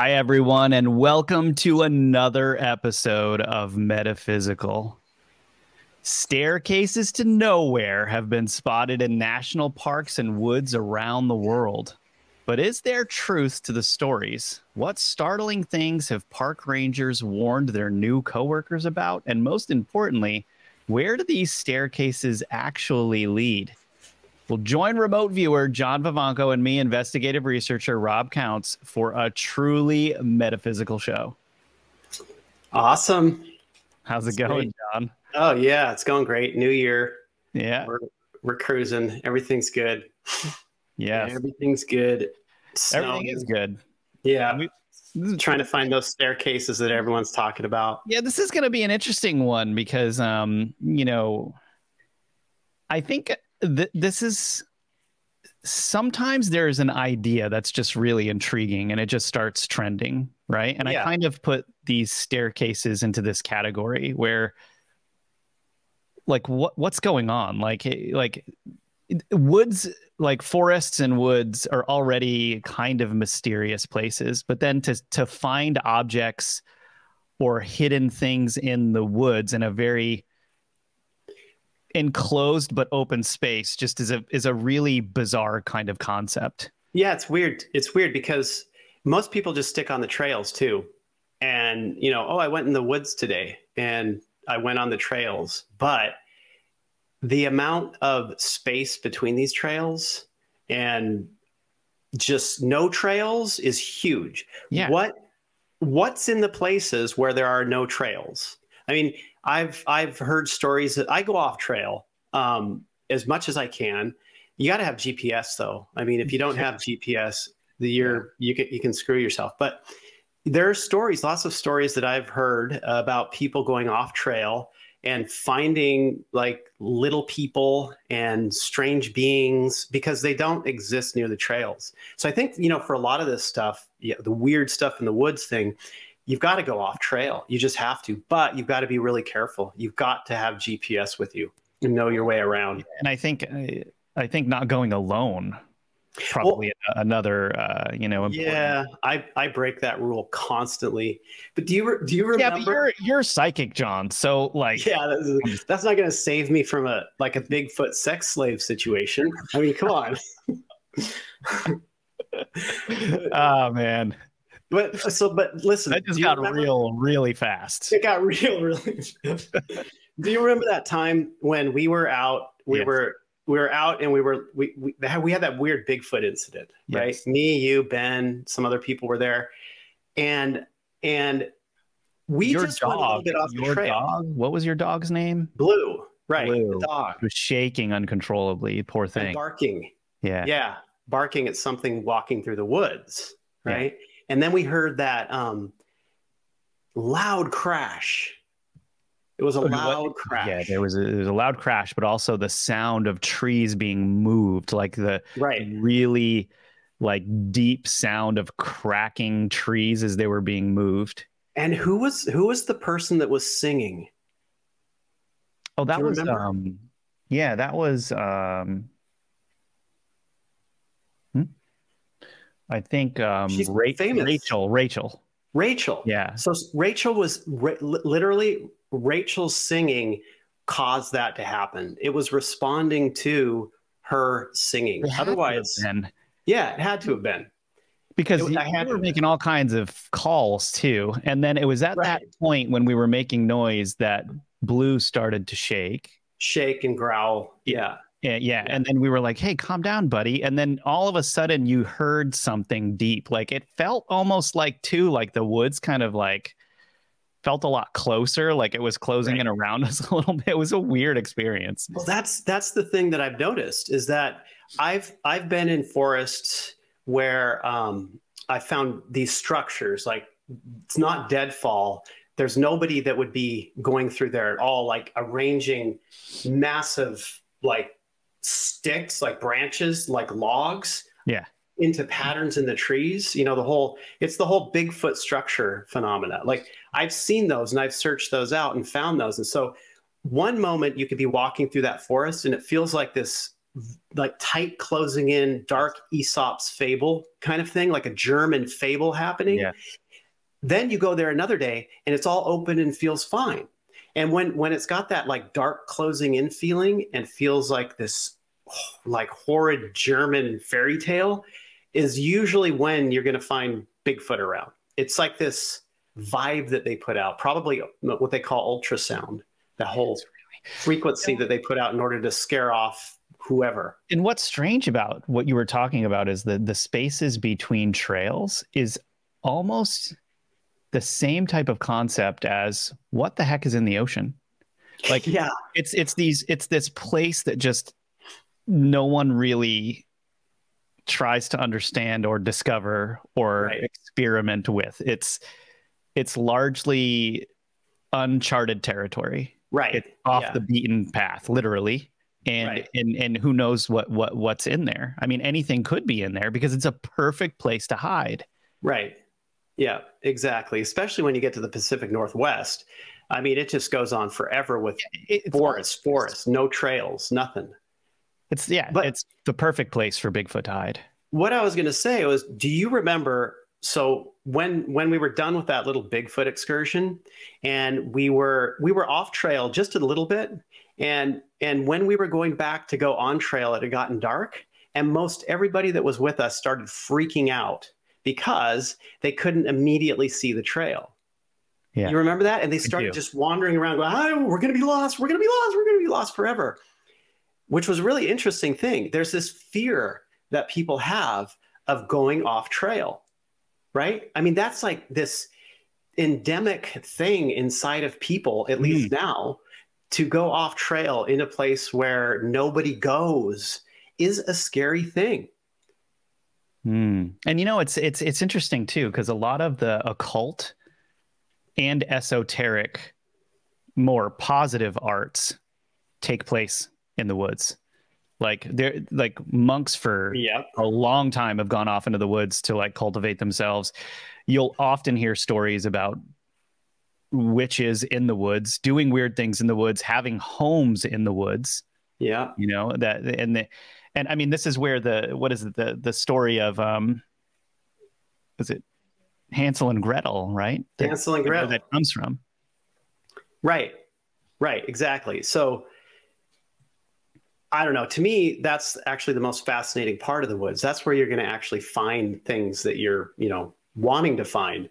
Hi, everyone, and welcome to another episode of Metaphysical. Staircases to nowhere have been spotted in national parks and woods around the world. But is there truth to the stories? What startling things have park rangers warned their new coworkers about? And most importantly, where do these staircases actually lead? Well, join remote viewer John Vivanco and me, investigative researcher Rob Counts, for a truly metaphysical show. Awesome. How's it going, great. John? Oh yeah, it's going great. New year. Yeah. We're, we're cruising. Everything's good. Yeah. Everything's good. Everything is good. Yeah. We, trying to find those staircases that everyone's talking about. Yeah, this is going to be an interesting one because, um, you know, I think th- this is sometimes there's an idea that's just really intriguing and it just starts trending, right? And yeah. I kind of put these staircases into this category where like what what's going on? Like like woods like forests and woods are already kind of mysterious places, but then to to find objects or hidden things in the woods in a very enclosed but open space just is a is a really bizarre kind of concept. Yeah, it's weird. It's weird because most people just stick on the trails too. And, you know, oh, I went in the woods today and I went on the trails, but the amount of space between these trails and just no trails is huge. Yeah. What what's in the places where there are no trails? I mean, I've I've heard stories that I go off trail um, as much as I can. You got to have GPS though. I mean, if you don't have GPS, the year you can you can screw yourself. But there are stories, lots of stories that I've heard about people going off trail and finding like little people and strange beings because they don't exist near the trails. So I think you know for a lot of this stuff, yeah, the weird stuff in the woods thing, you've got to go off trail. You just have to, but you've got to be really careful. You've got to have GPS with you and know your way around. And I think I think not going alone probably well, another uh, you know important. yeah i i break that rule constantly but do you do you remember yeah but you're you're psychic john so like yeah that's, that's not going to save me from a like a bigfoot sex slave situation i mean come on oh man but so, but listen, that just got remember? real, really fast. It got real, really. do you remember that time when we were out? We yes. were we were out and we were we we, we had that weird Bigfoot incident, yes. right? Me, you, Ben, some other people were there, and and we your just dog, went a little bit off your the trail. Dog, what was your dog's name? Blue, right? Blue. The dog it was shaking uncontrollably. Poor thing. And barking. Yeah, yeah, barking at something walking through the woods, right? Yeah. And then we heard that um, loud crash. It was a loud what? crash. Yeah, there was a, there was a loud crash, but also the sound of trees being moved, like the right. really like deep sound of cracking trees as they were being moved. And who was who was the person that was singing? Oh, that was remember? um yeah, that was um I think um, She's Ra- famous. Rachel. Rachel. Rachel. Yeah. So Rachel was ra- literally Rachel singing caused that to happen. It was responding to her singing. Otherwise, yeah, it had to have been because it, you, we were making all kinds of calls too, and then it was at right. that point when we were making noise that Blue started to shake, shake and growl. Yeah. Yeah, yeah, And then we were like, hey, calm down, buddy. And then all of a sudden you heard something deep. Like it felt almost like, too, like the woods kind of like felt a lot closer, like it was closing right. in around us a little bit. It was a weird experience. Well, that's that's the thing that I've noticed is that I've I've been in forests where um, I found these structures like it's not deadfall. There's nobody that would be going through there at all, like arranging massive like sticks, like branches, like logs. Yeah. Into patterns in the trees. You know, the whole it's the whole Bigfoot structure phenomena. Like I've seen those and I've searched those out and found those. And so one moment you could be walking through that forest and it feels like this like tight closing in dark Aesop's fable kind of thing, like a German fable happening. Yeah. Then you go there another day and it's all open and feels fine. And when when it's got that like dark closing in feeling and feels like this like horrid German fairy tale is usually when you're going to find Bigfoot around. It's like this vibe that they put out, probably what they call ultrasound, that whole frequency that they put out in order to scare off whoever. And what's strange about what you were talking about is that the spaces between trails is almost the same type of concept as what the heck is in the ocean? Like yeah, it's it's these it's this place that just no one really tries to understand or discover or right. experiment with. It's it's largely uncharted territory. Right. It's off yeah. the beaten path, literally. And, Right. and and who knows what what what's in there? I mean, anything could be in there because it's a perfect place to hide. Right. Yeah, exactly. Especially when you get to the Pacific Northwest. I mean, it just goes on forever with It- forests, forests, no trails, nothing. It's yeah, But- it's the perfect place for Bigfoot to hide. What I was going to say was, do you remember? So when when we were done with that little Bigfoot excursion, and we were we were off trail just a little bit, and and when we were going back to go on trail, it had gotten dark, and most everybody that was with us started freaking out because they couldn't immediately see the trail. Yeah. You remember that? And they started just wandering around, going, oh, we're going to be lost. We're going to be lost. We're going to be lost forever, which was a really interesting thing. There's this fear that people have of going off trail, right? I mean, that's like this endemic thing inside of people, at least hmm. now, to go off trail in a place where nobody goes is a scary thing. Hmm. And you know, it's it's it's interesting too because a lot of the occult and esoteric, more positive arts take place in the woods. Like they're like monks for Yep. a long time have gone off into the woods to like cultivate themselves. You'll often hear stories about witches in the woods, doing weird things in the woods, having homes in the woods Yeah. you know that and the and i mean this is where the what is it the the story of um is it hansel and gretel right That- Hansel and Gretel. that comes from Right. Right. Exactly. So I don't know. To me, that's actually the most fascinating part of the woods. That's where you're going to actually find things that you're, you know, wanting to find.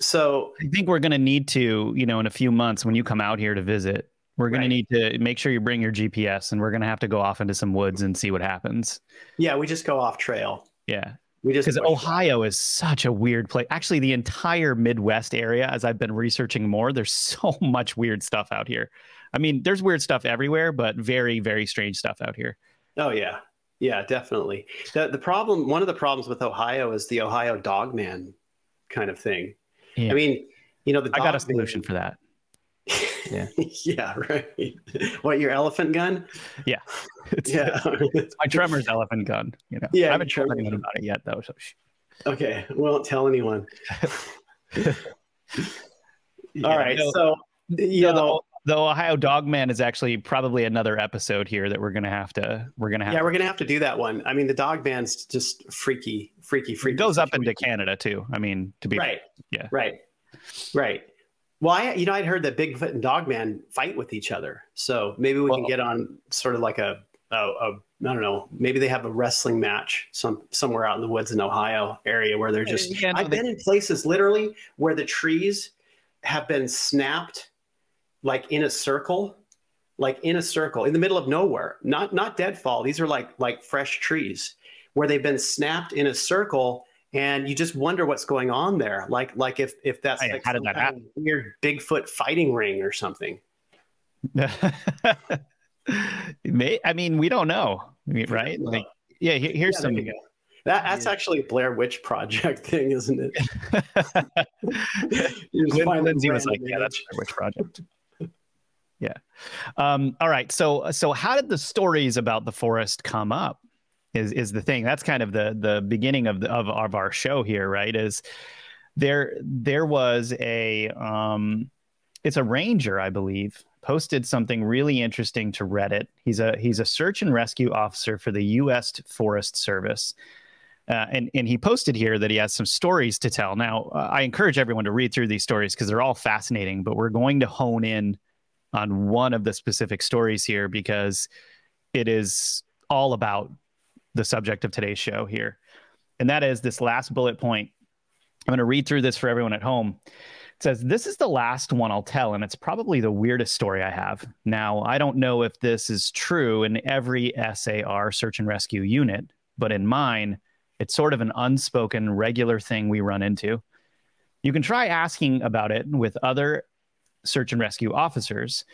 So i think we're going to need to you know in a few months when you come out here to visit we're going Right. to need to make sure you bring your gps and we're going to have to go off into some woods and see what happens yeah, we just go off trail. yeah We just because ohio is such a weird place actually the entire midwest area as i've been researching more there's so much weird stuff out here i mean there's weird stuff everywhere but very very strange stuff out here Oh yeah, yeah, definitely. The the problem, one of the problems with Ohio is the Ohio Dogman kind of thing. Yeah. I mean, you know, the i got a solution for that Yeah. yeah, right. What your elephant gun? it's, Yeah. it's my tremors elephant gun you know Yeah, i haven't told anyone about it yet though so okay, we won't tell anyone. yeah, All right, no, so you no, know, the, the ohio dogman is actually probably another episode here that we're gonna have to we're gonna have yeah, to we're gonna have to do that one. I mean, the Dogman's just freaky, freaky, freaky. it goes up into canada too i mean to be right. yeah. right, right. Well, I, you know, I'd heard that Bigfoot and Dogman fight with each other, so maybe we can get on sort of like a, a, a, I don't know, maybe they have a wrestling match some somewhere out in the woods in Ohio area where they're just. Yeah, no, I've they- been in places literally where the trees have been snapped, like in a circle, like in a circle in the middle of nowhere. Not not deadfall. These are like like fresh trees where they've been snapped in a circle, and you just wonder what's going on there. Like like if if that's Hey, like how did that of weird Bigfoot fighting ring or something. May, I mean, we don't know, right? Like, yeah, here- here's Yeah, some. there you go. That, that's actually a Blair Witch Project thing, isn't it? You just Lin- find Lindsay was like, random "Yeah, that's image. a Witch project?" yeah. Um, all right. So, so how did the stories about the forest come up? Is is the thing? That's kind of the the beginning of the of, of our show here, right? Is there there was a um, it's a ranger, I believe, posted something really interesting to Reddit. He's a he's a search and rescue officer for the U.S. Forest Service. Uh, and and he posted here that he has some stories to tell. Now, uh, I encourage everyone to read through these stories because they're all fascinating. But we're going to hone in on one of the specific stories here because it is all about the subject of today's show here, and that is this last bullet point. I'm going to read through this for everyone at home. It says, This is the last one I'll tell, and it's probably the weirdest story I have. Now, I don't know if this is true in every SAR search and rescue unit, but in mine, it's sort of an unspoken regular thing we run into. You can try asking about it with other search and rescue officers,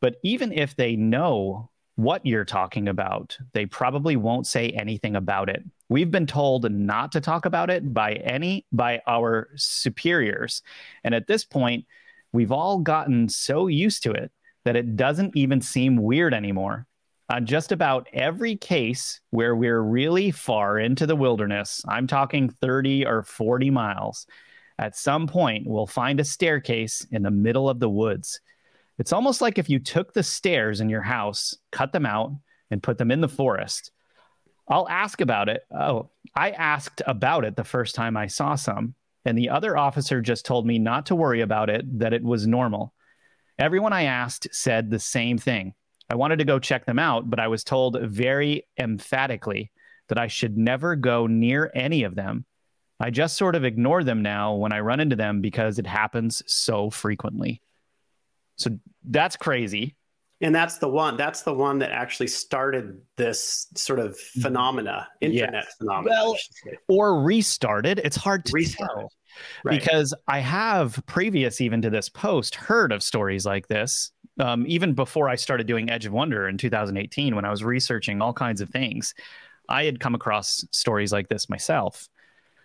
but even if they know what you're talking about, they probably won't say anything about it. We've been told not to talk about it by any by our superiors. And at this point, we've all gotten so used to it that it doesn't even seem weird anymore on just about every case where we're really far into the wilderness, I'm talking 30 or 40 miles, at some point we'll find a staircase in the middle of the woods. It's almost like if you took the stairs in your house, cut them out, and put them in the forest. I'll ask about it. Oh, I asked about it the first time I saw some, and the other officer just told me not to worry about it, that it was normal. Everyone I asked said the same thing. I wanted to go check them out, but I was told very emphatically that I should never go near any of them. I just sort of ignore them now when I run into them because it happens so frequently. So that's crazy. And that's the one. That's the one that actually started this sort of phenomena, internet yes. phenomena. Well, or restarted. It's hard to restart. tell right. because I have previous even to this post heard of stories like this um, even before I started doing Edge of Wonder in 2018, when I was researching all kinds of things, I had come across stories like this myself.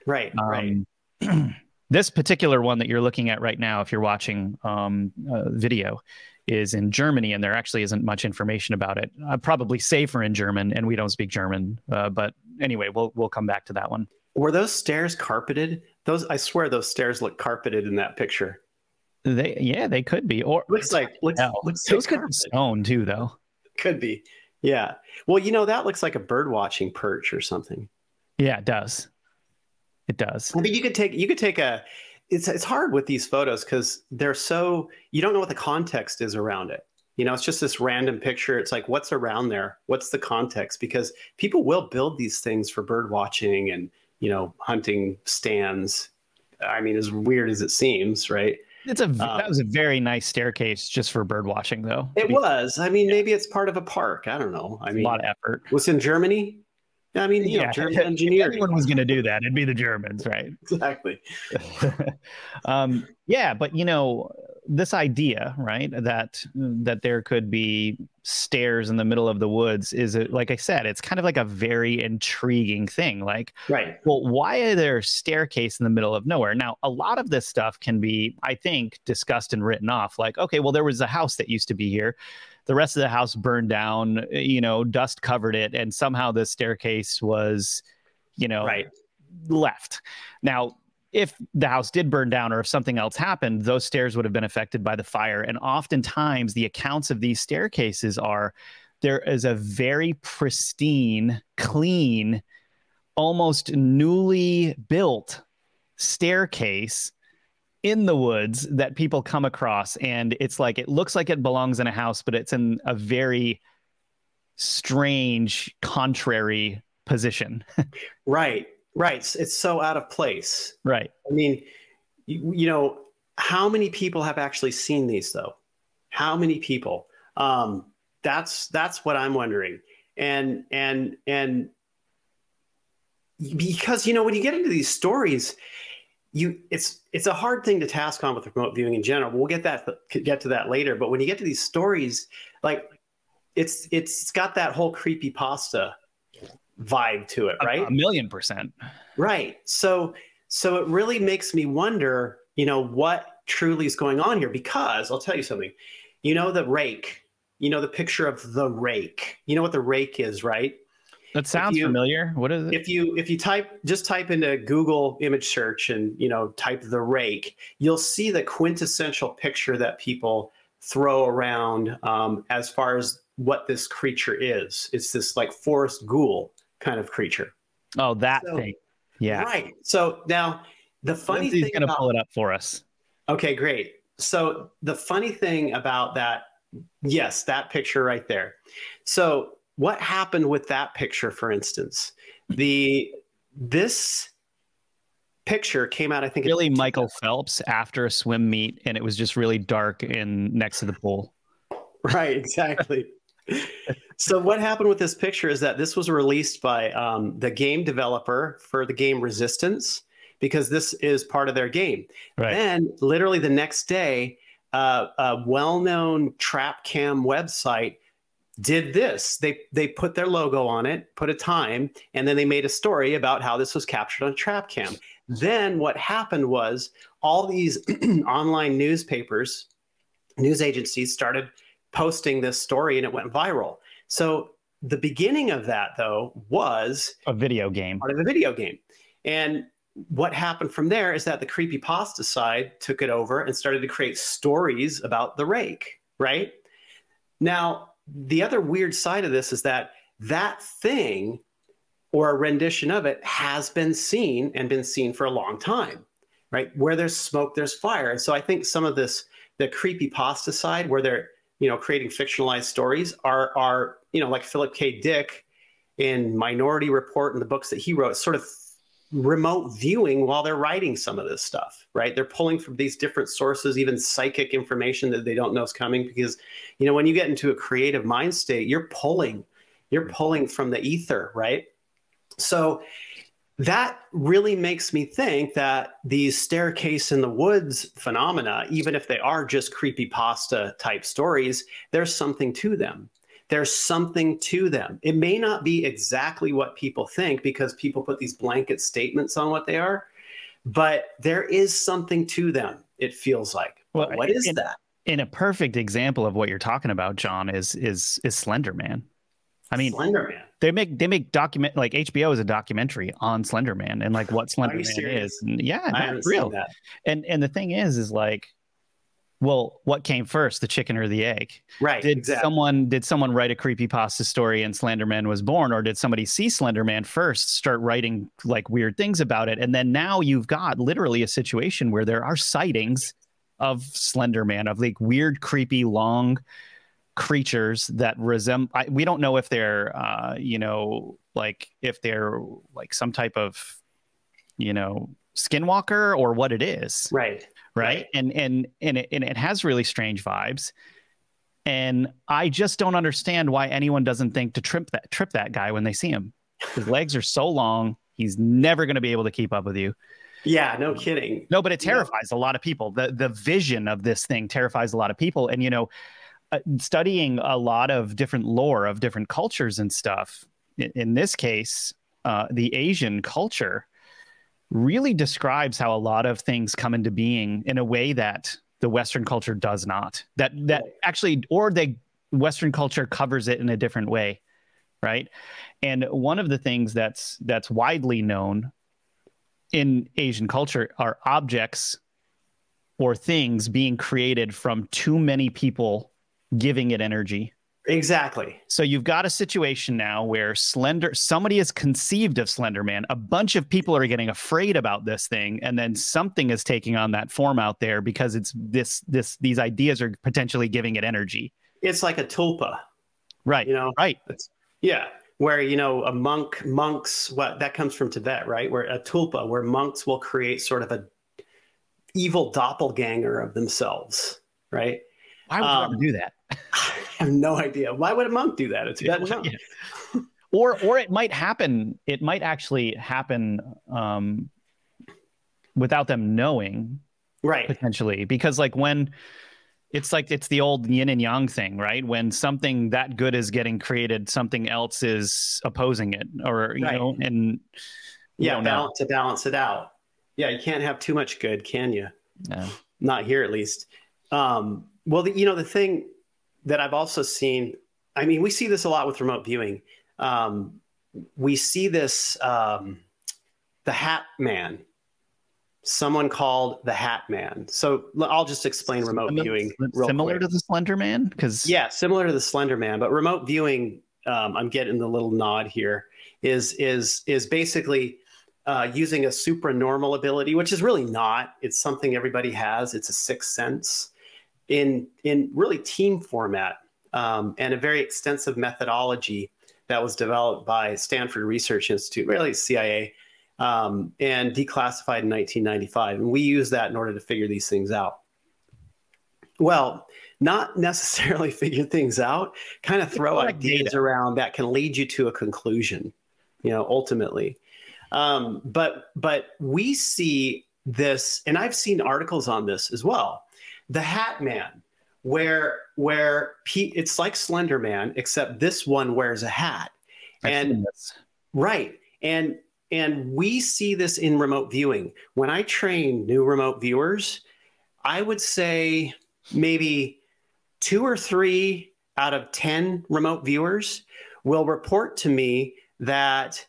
Right, um, right. this particular one that you're looking at right now, if you're watching um, video, is in Germany, and there actually isn't much information about it. Uh, probably safer in German, and we don't speak German. Uh, but anyway, we'll we'll come back to that one. Were those stairs carpeted? Those I swear those stairs look carpeted in that picture. They yeah, they could be. Or looks like looks, looks those could be stone too, though. Could be. Yeah. Well, you know that looks like a bird watching perch or something. Yeah, it does. It does. I mean, you could take you could take a. It's it's hard with these photos because they're so you don't know what the context is around it. You know, it's just this random picture. It's like, what's around there? What's the context? Because people will build these things for bird watching and you know hunting stands. I mean, as weird as it seems, right? It's a um, that was a very nice staircase just for bird watching, though. It was. I mean, maybe it's part of a park. I don't know. I mean, a lot of effort. Was in Germany. I mean, yeah, know, German engineering. If anyone was going to do that, it'd be the Germans, right? Exactly. um, yeah, but you know, this idea, right, that that there could be stairs in the middle of the woods is it like I said, it's kind of like a very intriguing thing. Like, right. Well, why are there staircase in the middle of nowhere? Now, a lot of this stuff can be, I think, discussed and written off. Like, okay, well, there was a house that used to be here. The rest of the house burned down, you know, dust covered it, and somehow the staircase was, you know, right. left. Now, if the house did burn down or if something else happened, those stairs would have been affected by the fire. And oftentimes, the accounts of these staircases are there is a very pristine, clean, almost newly built staircase in the woods that people come across. And it's like, it looks like it belongs in a house, but it's in a very strange, contrary position. right. Right. It's so out of place. Right. I mean, you, you know, how many people have actually seen these though? How many people? Um, that's that's what I'm wondering. And and and because you know when you get into these stories, you it's it's a hard thing to task on with remote viewing in general. We'll get that get to that later. But when you get to these stories, like it's it's got that whole creepy pasta vibe to it, right? A, a million percent. Right. So so it really makes me wonder, you know, what truly is going on here because I'll tell you something. You know the rake, you know the picture of the rake. You know what the rake is, right? That sounds you, familiar. What is it? If you if you type just type into Google image search and you know type the rake, you'll see the quintessential picture that people throw around um, as far as what this creature is. It's this like forest ghoul kind of creature. Oh, that So- thing. Yeah. Right. So now the funny Lindsay's thing gonna about pull it up for us. Okay, great. So the funny thing about that, yes, that picture right there. So what happened with that picture, for instance? The this picture came out, I think, Really, Michael Phelps after a swim meet, and it was just really dark in next to the pool. right exactly so what happened with this picture is that this was released by um, the game developer for the game resistance because this is part of their game Right. then literally the next day uh, a well-known trap cam website did this they they put their logo on it put a time and then they made a story about how this was captured on trap cam then what happened was all these online newspapers news agencies started posting this story and it went viral. So the beginning of that though was A video game. part of a video game. And what happened from there is that the creepy pasta side took it over and started to create stories about the rake, right? Now, the other weird side of this is that that thing or a rendition of it has been seen and been seen for a long time, right? Where there's smoke, there's fire. And so I think some of this, the creepy pasta side, where they're, you know, creating fictionalized stories are, are, you know, like Philip K. Dick in Minority Report and the books that he wrote, sort of remote viewing while they're writing some of this stuff, right? They're pulling from these different sources, even psychic information that they don't know is coming. Because, you know, when you get into a creative mind state, you're pulling, you're mm-hmm. pulling from the ether, right? So that really makes me think that these staircase in the woods phenomena, even if they are just creepy pasta type stories, there's something to them there's something to them. It may not be exactly what people think because people put these blanket statements on what they are, but there is something to them. It feels like. Well, what is and- that? In a perfect example of what you're talking about, John, is is is Slender Man. I mean, Slender Man. they make they make document like HBO is a documentary on Slender Man and like what Slender Man is. And yeah, I real. that. And and the thing is, is like, well, what came first, the chicken or the egg? Right. Did exactly. someone did someone write a creepy pasta story and Slenderman was born, or did somebody see Slenderman first, start writing like weird things about it, and then now you've got literally a situation where there are sightings of Slenderman, of like weird, creepy, long creatures that resemble. I, we don't know if they're, uh, you know, like if they're like some type of, you know, skinwalker or what it is right. Right, and and and it, and it has really strange vibes. And i just don't understand why anyone doesn't think to trip that trip that guy when they see him. His legs are so long. He's never going to be able to keep up with you. Yeah, no kidding. no but it Yeah. terrifies a lot of people. The the vision of this thing terrifies a lot of people. And you know uh, studying a lot of different lore of different cultures and stuff in, in this case uh, the asian culture really describes how a lot of things come into being in a way that the western culture does not. That that actually or they western culture covers it in a different way right? And one of the things that's that's widely known in asian culture are objects or things being created from too many people giving it energy Exactly. so you've got a situation now where Slender somebody has conceived of Slender Man. A bunch of people are getting afraid about this thing, and then something is taking on that form out there because it's this this these ideas are potentially giving it energy. It's like a tulpa, Right. you know? Right. Yeah, where you know a monk, monks, what that comes from Tibet, right? Where a tulpa, where monks will create sort of a evil doppelganger of themselves, right? Why would Um, you ever do that? I have no idea. Why would a monk do that? It's a Tibetan monk. Yeah. or or it might happen. It might actually happen um, without them knowing Right. potentially because like when it's like it's the old yin and yang thing right when something that good is getting created something else is opposing it or you Right. know and we Yeah, don't know. balance to balance it out. Yeah, you can't have too much good, can you? Yeah. Not here, at least. Um, well, the, you know, the thing that I've also seen, I mean, we see this a lot with remote viewing. Um, we see this, um, the Hat Man. someone called the Hat Man. So I'll just explain remote Similar- viewing. Similar quick. to the Slender Man, because Yeah, similar to the Slender Man, but remote viewing. Um, I'm getting the little nod here. Is is is basically uh, using a supranormal ability, which is really not. It's something everybody has. It's a sixth sense in in really team format um, and a very extensive methodology that was developed by Stanford Research Institute, really CIA, um, and declassified in 1995. And we use that in order to figure these things out. Well, not necessarily figure things out, kind of throw ideas data. around that can lead you to a conclusion, you know, ultimately. Um, but but we see this, and I've seen articles on this as well. The Hat Man, where where Pete, it's like Slender Man, except this one wears a hat. And Right. And and we see this in remote viewing. When I train new remote viewers, I would say maybe two or three out of 10 remote viewers will report to me that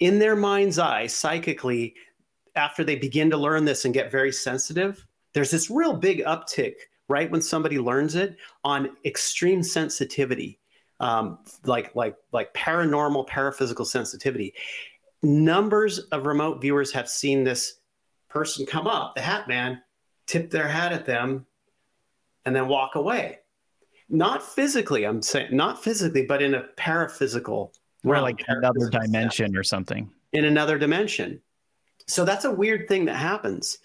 in their mind's eye, psychically, after they begin to learn this and get very sensitive, there's this real big uptick right when somebody learns it on extreme sensitivity um, like like like paranormal paraphysical sensitivity numbers of remote viewers have seen this person come up the hat man tip their hat at them and then walk away not physically i'm saying not physically but in a paraphysical or like another paraphysical sense dimension or something. in another dimension. So that's a weird thing that happens.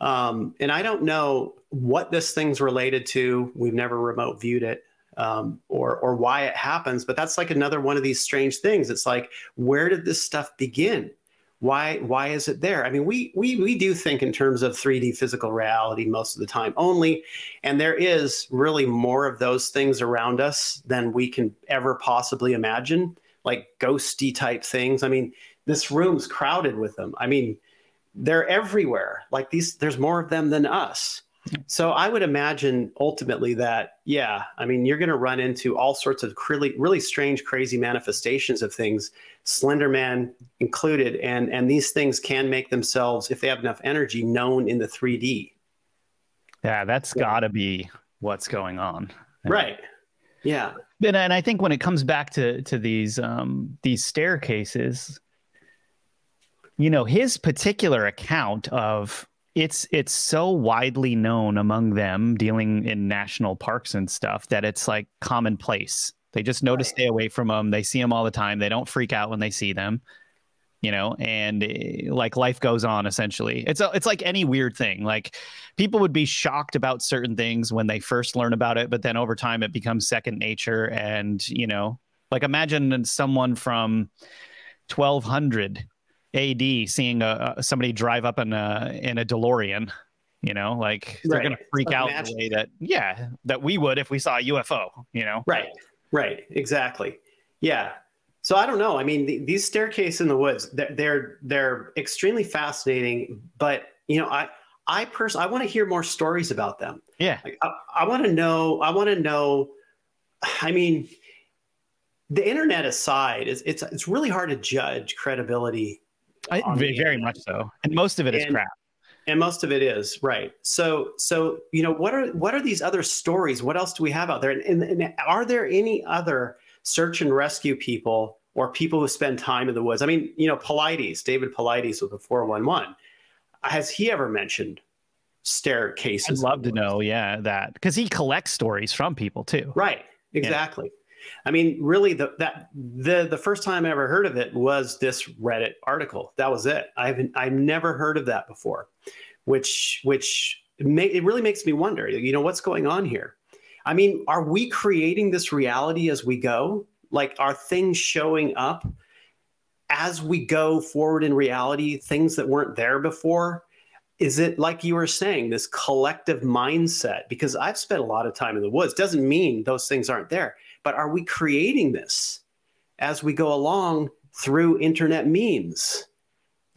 Um, and I don't know what this thing's related to. We've never remote viewed it um, or, or why it happens, but that's like another one of these strange things. It's like, where did this stuff begin? Why, why is it there? I mean, we, we, we do think in terms of 3D physical reality most of the time only. And there is really more of those things around us than we can ever possibly imagine, like ghosty type things. I mean, this room's crowded with them. I mean, they're everywhere. Like these, there's more of them than us. So I would imagine ultimately that, yeah, I mean, you're going to run into all sorts of really, really strange, crazy manifestations of things, Slender Man included, and and these things can make themselves, if they have enough energy, known in the 3D. Yeah, that's Yeah. got to be what's going on. Right. Yeah. And, and I think when it comes back to to these um these staircases, you know, his particular account of it's it's so widely known among them dealing in national parks and stuff that it's like commonplace. They just know to stay away from them. They see them all the time. They don't freak out when they see them. You know, and eh, like life goes on essentially. It's a, it's like any weird thing. Like people would be shocked about certain things when they first learn about it, but then over time it becomes second nature. And, you know, like imagine someone from 1200 AD seeing a, a somebody drive up in a in a DeLorean. You know, like they're Right. gonna freak out the way that yeah that we would if we saw a UFO. You know, Right. Right. Exactly. Yeah. So I don't know. I mean, the, these staircase in the woods, they're, they're they're extremely fascinating. But you know, I I personally I want to hear more stories about them. yeah, Like, I, I want to know. I want to know. I mean, the internet aside, it's it's it's really hard to judge credibility, I, very, much so, and most of it is And- crap. and most of it is right. So so you know, what are what are these other stories? What else do we have out there? And, and, and are there any other search and rescue people or people who spend time in the woods? I mean, you know, Paulides, David Paulides with the four one one. Has he ever mentioned staircases? I'd love to know, yeah, that because he collects stories from people too. Right. Exactly. I mean, really, the that the the first time I ever heard of it was this Reddit article. That was it. I've I've never heard of that before, which which ma- it really makes me wonder. You know, what's going on here? I mean, are we creating this reality as we go? Like, are things showing up as we go forward in reality? Things that weren't there before? Is it like you were saying, this collective mindset? Because I've spent a lot of time in the woods. Doesn't mean those things aren't there, but are we creating this as we go along through internet memes?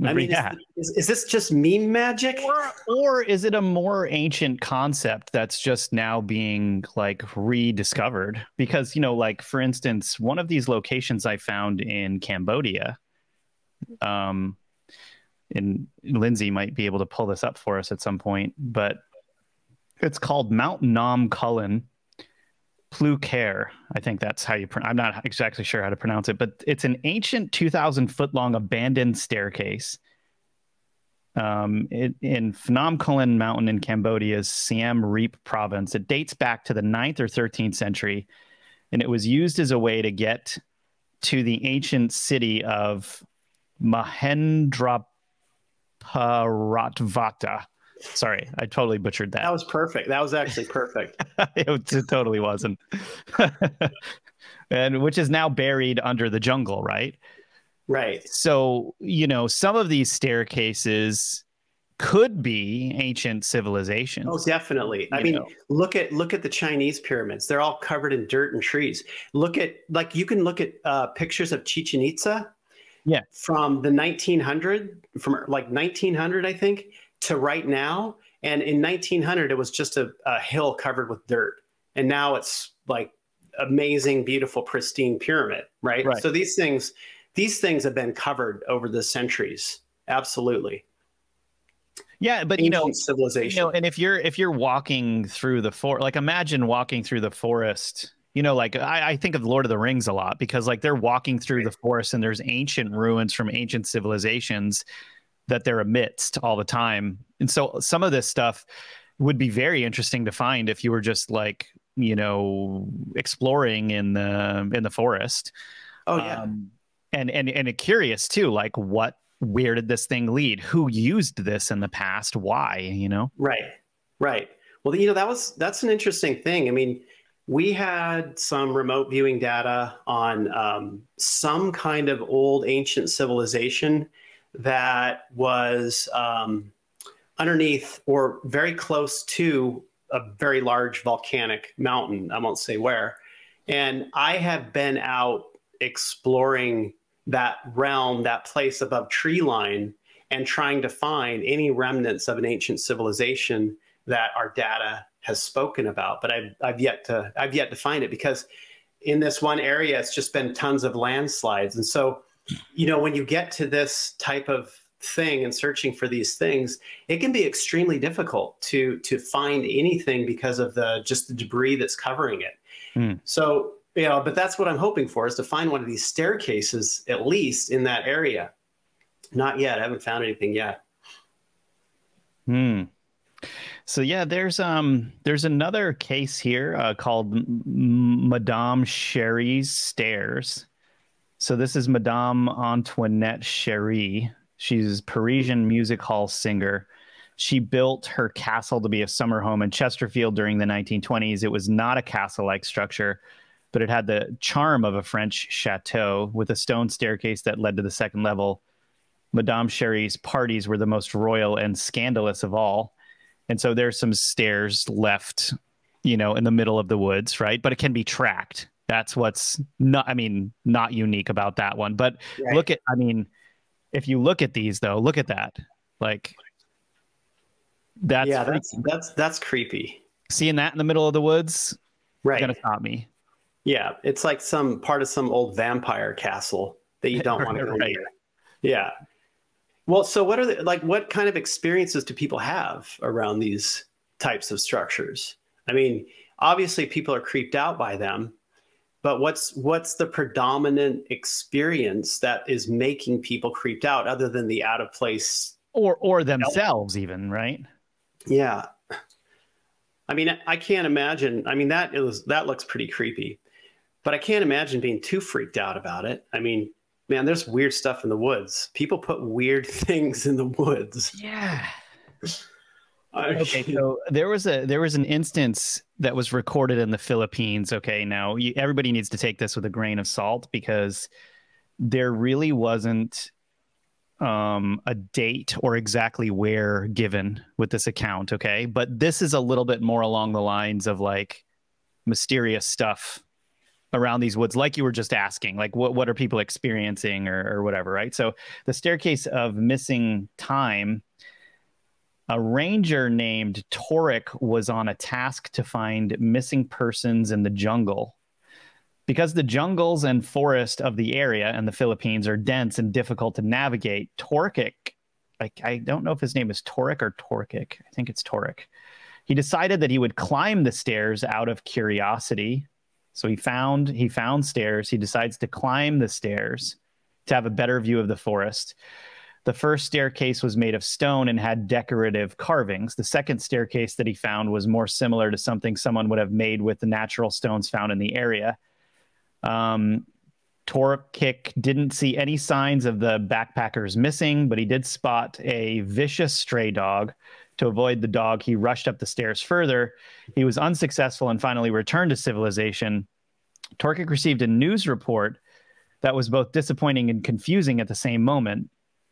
I mean, yeah. is, is, is this just meme magic? Or, or is it a more ancient concept that's just now being like rediscovered? Because, you know, like for instance, one of these locations I found in Cambodia, um, and Lindsay might be able to pull this up for us at some point, but it's called Mount Phnom Kulen Pluquer. I think that's how you. Pro- I'm not exactly sure how to pronounce it, but it's an ancient 2,000 foot long abandoned staircase um, it, in Phnom Kulen Mountain in Cambodia's Siem Reap province. It dates back to the 9th or 13th century, and it was used as a way to get to the ancient city of Mahendraparatvata. Sorry, I totally butchered that. That was perfect. That was actually perfect. it, totally wasn't. and which is now buried under the jungle, right? Right. So, you know, some of these staircases could be ancient civilizations. Oh, definitely. I mean, know. look at look at the Chinese pyramids. They're all covered in dirt and trees. Look at like you can look at uh, pictures of Chichen Itza. Yeah. From the 1900 from like 1900 I think to right now and in 1900 it was just a, a hill covered with dirt and now it's like amazing beautiful pristine pyramid, right? right? So these things these things have been covered over the centuries. Absolutely. Yeah, but you know, civilization. You know, and if you're if you're walking through the forest, like imagine walking through the forest. You know, like I, I, think of Lord of the Rings a lot because like they're walking through the forest and there's ancient ruins from ancient civilizations that they're amidst all the time. And so some of this stuff would be very interesting to find if you were just like, you know, exploring in the in the forest. Oh yeah. Um, and and and curious too, like what where did this thing lead? Who used this in the past? Why? You know? Right. Right. Well, you know, that was that's an interesting thing. I mean, we had some remote viewing data on um, some kind of old ancient civilization that was um, underneath or very close to a very large volcanic mountain. I won't say where. And I have been out exploring that realm, that place above tree line, and trying to find any remnants of an ancient civilization that our data has spoken about. But I've, I've yet to I've yet to find it because in this one area, it's just been tons of landslides. And so, you know, when you get to this type of thing and searching for these things, it can be extremely difficult to to find anything because of the just the debris that's covering it. Mm. So you know, but that's what I'm hoping for is to find one of these staircases at least in that area. Not yet. I haven't found anything yet. Hmm. So yeah, there's um there's another case here uh, called Madame Sherri's Stairs. So this is Madame Antoinette Sherri. She's Parisian music hall singer. She built her castle to be a summer home in Chesterfield during the 1920s. It was not a castle-like structure but it had the charm of a French chateau with a stone staircase that led to the second level. Madame Sherri's parties were the most royal and scandalous of all. And so there's some stairs left, you know, in the middle of the woods, right? But it can be tracked. That's what's not, I mean, not unique about that one. But right. look at, I mean, if you look at these though, look at that. Like, that's yeah, that's that's that's creepy. Seeing that in the middle of the woods, right? Gonna stop me. Yeah, it's like some part of some old vampire castle that you don't want to go right. near. Yeah. Well, so what are the like what kind of experiences do people have around these types of structures? I mean, obviously people are creeped out by them, but what's what's the predominant experience that is making people creeped out other than the out of place or or themselves even, right? Yeah. I mean, I can't imagine. I mean, that is that looks pretty creepy. But I can't imagine being too freaked out about it. I mean, man, there's weird stuff in the woods. People put weird things in the woods. Yeah. Okay, so there was a there was an instance that was recorded in the Philippines. Okay, now you, everybody needs to take this with a grain of salt because there really wasn't um, a date or exactly where given with this account. Okay, but this is a little bit more along the lines of like mysterious stuff around these woods like you were just asking like what, what are people experiencing or, or whatever right so the staircase of missing time a ranger named Torik was on a task to find missing persons in the jungle because the jungles and forest of the area and the Philippines are dense and difficult to navigate. Torik I, I don't know if his name is Toric or Torkic. I think it's Toric. He decided that he would climb the stairs out of curiosity. So he found he found stairs. He decides to climb the stairs to have a better view of the forest. The first staircase was made of stone and had decorative carvings. The second staircase that he found was more similar to something someone would have made with the natural stones found in the area. Um, Torkic didn't see any signs of the backpackers missing, but he did spot a vicious stray dog. To avoid the dog, he rushed up the stairs further. He was unsuccessful and finally returned to civilization. Torkic received a news report that was both disappointing and confusing at the same moment.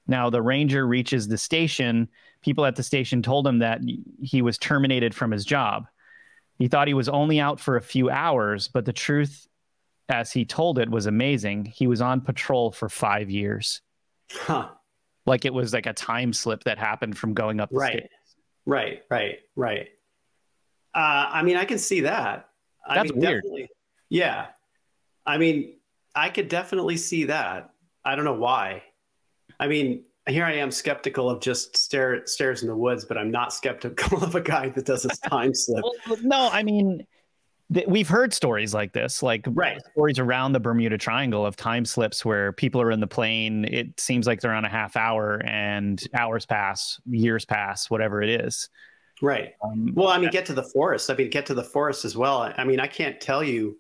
Now, the ranger reaches the station. People at the station told him that he was terminated from his job. He thought he was only out for a few hours, but the truth, as he told it, was amazing. He was on patrol for five years. Huh. Like it was like a time slip that happened from going up the Right. stairs. Right, right, right. Uh, I mean, I can see that. I That's mean, weird. Definitely, yeah. I mean, I could definitely see that. I don't know why. I mean, here I am skeptical of just stare, stairs in the woods, but I'm not skeptical of a guy that does a time slip. Well, no, I mean, th- we've heard stories like this, like Right. stories around the Bermuda Triangle of time slips where people are in the plane. It seems like they're on a half hour, and hours pass, years pass, whatever it is. Right. Um, Well, I mean, get to the forest. I mean, get to the forest as well. I mean, I can't tell you.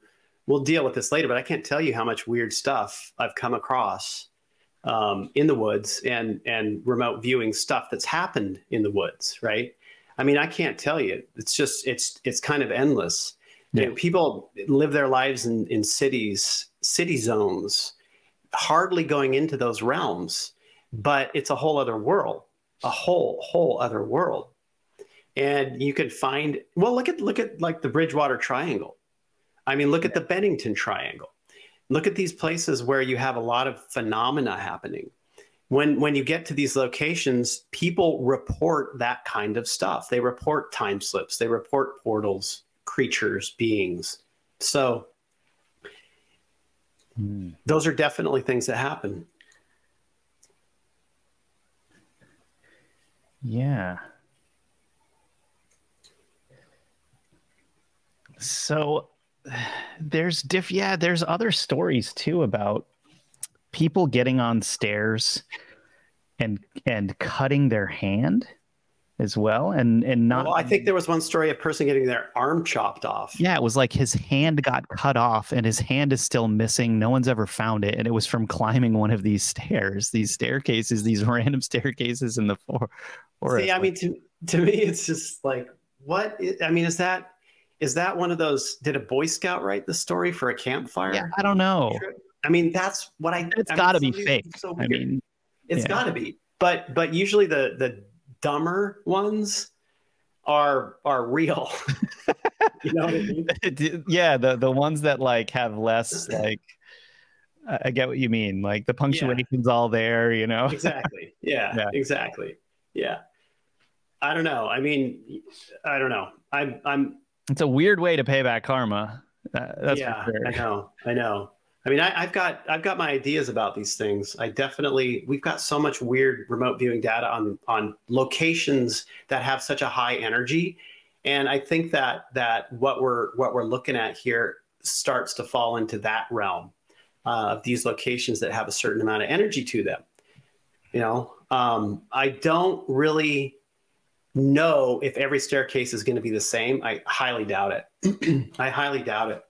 We'll deal with this later, but I can't tell you how much weird stuff I've come across um, in the woods and and remote viewing stuff that's happened in the woods. Right. I mean, I can't tell you. It's just it's it's kind of endless. You know, people live their lives in in cities, city zones, hardly going into those realms, but it's a whole other world, a whole whole other world and you can find well look at look at like the bridgewater triangle i mean look at the bennington triangle look at these places where you have a lot of phenomena happening. When when you get to these locations people report that kind of stuff. They report time slips. They report portals creatures beings. So hmm. those are definitely things that happen. Yeah. So there's diff yeah, there's other stories too about people getting on stairs and and cutting their hand as well and and not well, i think there was one story of a person getting their arm chopped off yeah, it was like his hand got cut off and his hand is still missing. No one's ever found it. And it was from climbing one of these stairs, these staircases, these random staircases in the forest. See, I mean, to to me, it's just like, what? i- I mean, is that is that one of those? Did a Boy Scout write the story for a campfire? yeah, I don't know. I mean, that's what I. It's got to be some of these fake. so I mean, it's yeah. got to be. But but usually the the dumber ones are are real. you know what I mean? yeah, the the ones that like have less like I get what you mean. Like the punctuation's all there, you know. Exactly. Yeah, Yeah. Exactly. Yeah. I don't know. I mean, I don't know. I'm I'm It's a weird way to pay back karma. Uh, that's yeah, sure. I know, I know. I mean, I, I've got I've got my ideas about these things. I definitely we've got so much weird remote viewing data on on locations that have such a high energy, and I think that that what we're what we're looking at here starts to fall into that realm uh, of these locations that have a certain amount of energy to them. You know, um, I don't really know if every staircase is going to be the same. I highly doubt it. I highly doubt it.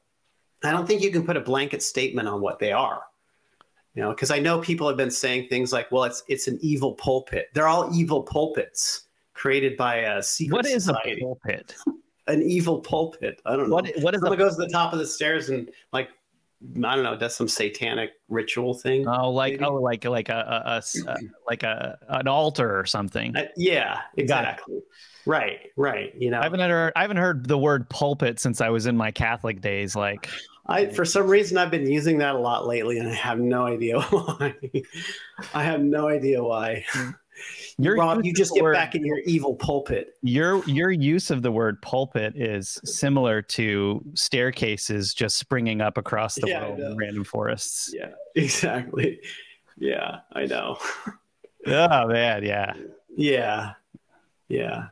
I don't think you can put a blanket statement on what they are. You know, because I know people have been saying things like, "Well, it's it's an evil pulpit." They're all evil pulpits created by a secret What is a pulpit? An evil pulpit. I don't know. What what is Someone a goes to the top of the stairs and like, I don't know, does some satanic ritual thing. oh like maybe? oh like like a, a, like a an altar or something? Uh, yeah, exactly. Right, right. You know, I haven't heard I haven't heard the word pulpit since I was in my Catholic days. Like I for some reason I've been using that a lot lately, and I have no idea why. I have no idea why. Your Rob, you just get word- back in your evil pulpit. your your use of the word pulpit is similar to staircases just springing up across the Yeah, world in random forests. Yeah, exactly. Yeah, I know. oh man, yeah. Yeah. Yeah.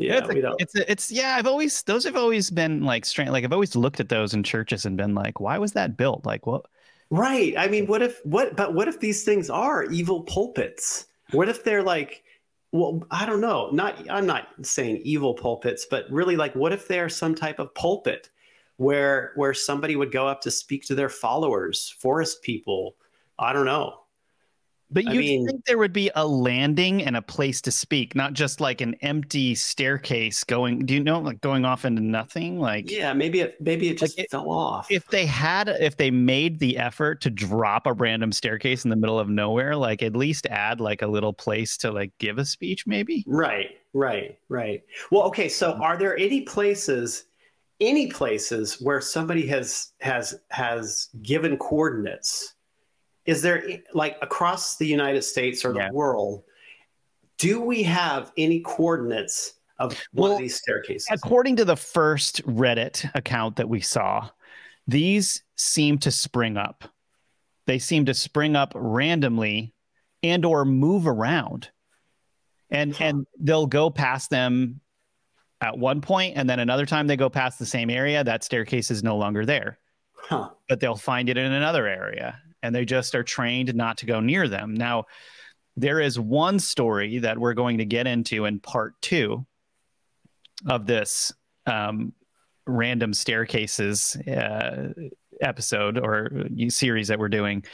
Yeah, it's, we don't. it's it's yeah. I've always those have always been like strange. Like I've always looked at those in churches and been like, why was that built? Like what? Right. I mean, what if what? But what if these things are evil pulpits? What if they're like? Well, I don't know. Not I'm not saying evil pulpits, but really like, what if they're some type of pulpit where where somebody would go up to speak to their followers, forest people? I don't know. But you mean- think there would be a landing and a place to speak, not just like an empty staircase going. Do you know, like going off into nothing? Like, Yeah, maybe it maybe it just Like it- fell off. if they had, if they made the effort to drop a random staircase in the middle of nowhere, like at least add like a little place to like give a speech, maybe. Right, right, right. Well, okay. So, mm-hmm. are there any places, any places where somebody has has has given coordinates? Is there eh, like across the United States or the Yeah. world? Do we have any coordinates of one Well, of these staircases? According to the first Reddit account that we saw, these seem to spring up. They seem to spring up randomly and or move around. And Huh. and they'll go past them at one point and then another time they go past the same area, that staircase is no longer there. Huh. But they'll find it in another area and they just are trained not to go near them. Now, there is one story that we're going to get into in part 2 of this um, random staircases uh, episode or uh, series that we're doing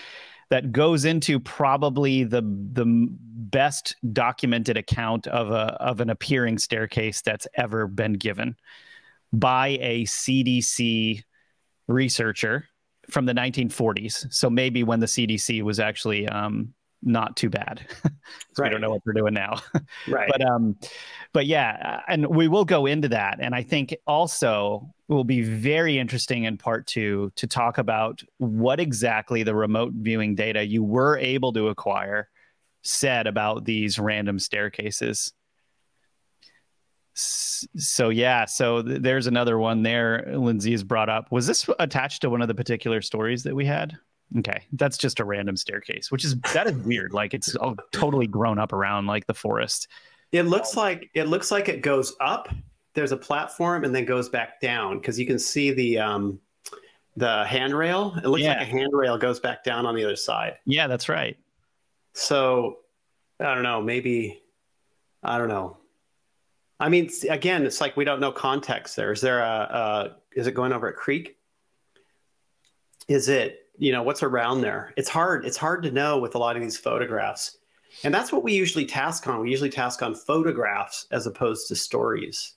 that goes into probably the the best documented account of a of an appearing staircase that's ever been given by a CDC researcher from the 1940s. So maybe when the CDC was actually um, not too bad. so we don't know what they're doing now Right. but um but yeah and we will go into that and i think also it will be very interesting in part two to talk about what exactly the remote viewing data you were able to acquire said about these random staircases so yeah so th- there's another one there lindsay has brought up was this attached to one of the particular stories that we had okay that's just a random staircase which is that is weird like it's all totally grown up around like the forest It looks like it looks like it goes up. There's a platform and then goes back down because you can see the um, the handrail. It looks Yeah. like a handrail goes back down on the other side. yeah that's right So I don't know. Maybe I don't know. I mean, again, it's like we don't know context. There is there a, a is it going over a creek? Is it you know what's around there? It's hard. It's hard to know with a lot of these photographs, and that's what we usually task on. We usually task on photographs as opposed to stories.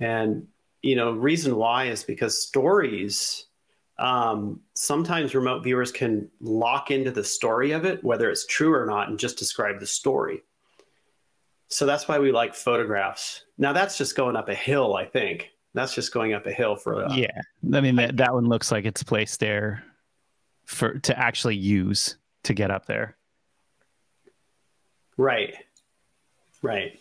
And you know, reason why is because stories um, sometimes remote viewers can lock into the story of it, whether it's true or not, and just describe the story. So that's why we like photographs. Now that's just going up a hill, I think. That's just going up a hill for uh, yeah i mean that, that one looks like it's placed there for to actually use to get up there right, right.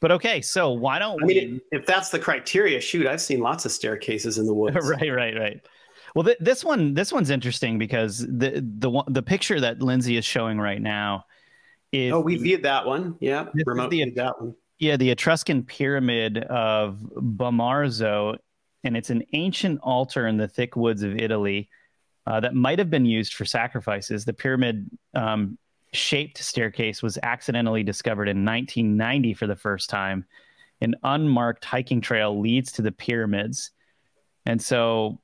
but okay so why don't I we mean, if that's the criteria, shoot, I've seen lots of staircases in the woods. right right right well th- this one this one's interesting because the the one the picture that lindsay is showing right now is Oh, we viewed that one. Yeah, remote the- that one. Yeah, the Etruscan pyramid of bomarzo and it's an ancient altar in the thick woods of Italy uh, that might have been used for sacrifices. The pyramid um, shaped staircase was accidentally discovered in 1990 for the first time. An unmarked hiking trail leads to the pyramids. And so,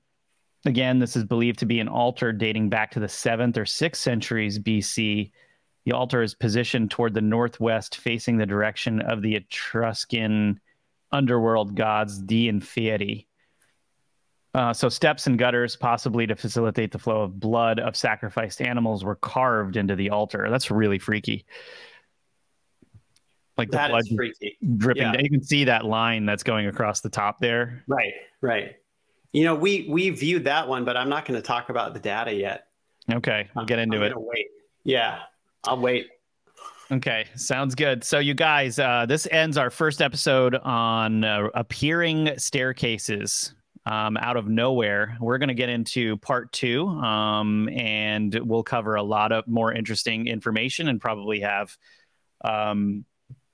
again, this is believed to be an altar dating back to the seventh or sixth centuries BC. The altar is positioned toward the northwest, facing the direction of the Etruscan underworld gods Dii Inferi. Uh, so, steps and gutters, possibly to facilitate the flow of blood of sacrificed animals, were carved into the altar. That's really freaky. Like the That blood is freaky. dripping. yeah. down. You can see that line that's going across the top there. Right, right. You know, we we viewed that one, but I'm not going to talk about the data yet. Okay, we'll get into I'm it. wait. Yeah, I'll wait. Okay, sounds good. So, you guys, uh, this ends our first episode on uh, appearing staircases um, out of nowhere. We're going to get into part two, um, and we'll cover a lot of more interesting information and probably have um,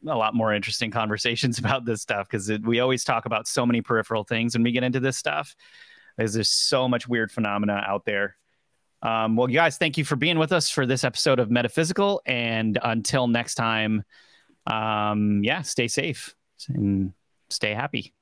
a lot more interesting conversations about this stuff because we always talk about so many peripheral things when we get into this stuff. There's so much weird phenomena out there. Um, well, you guys, thank you for being with us for this episode of Metaphysical. And until next time, um, yeah, stay safe and stay happy.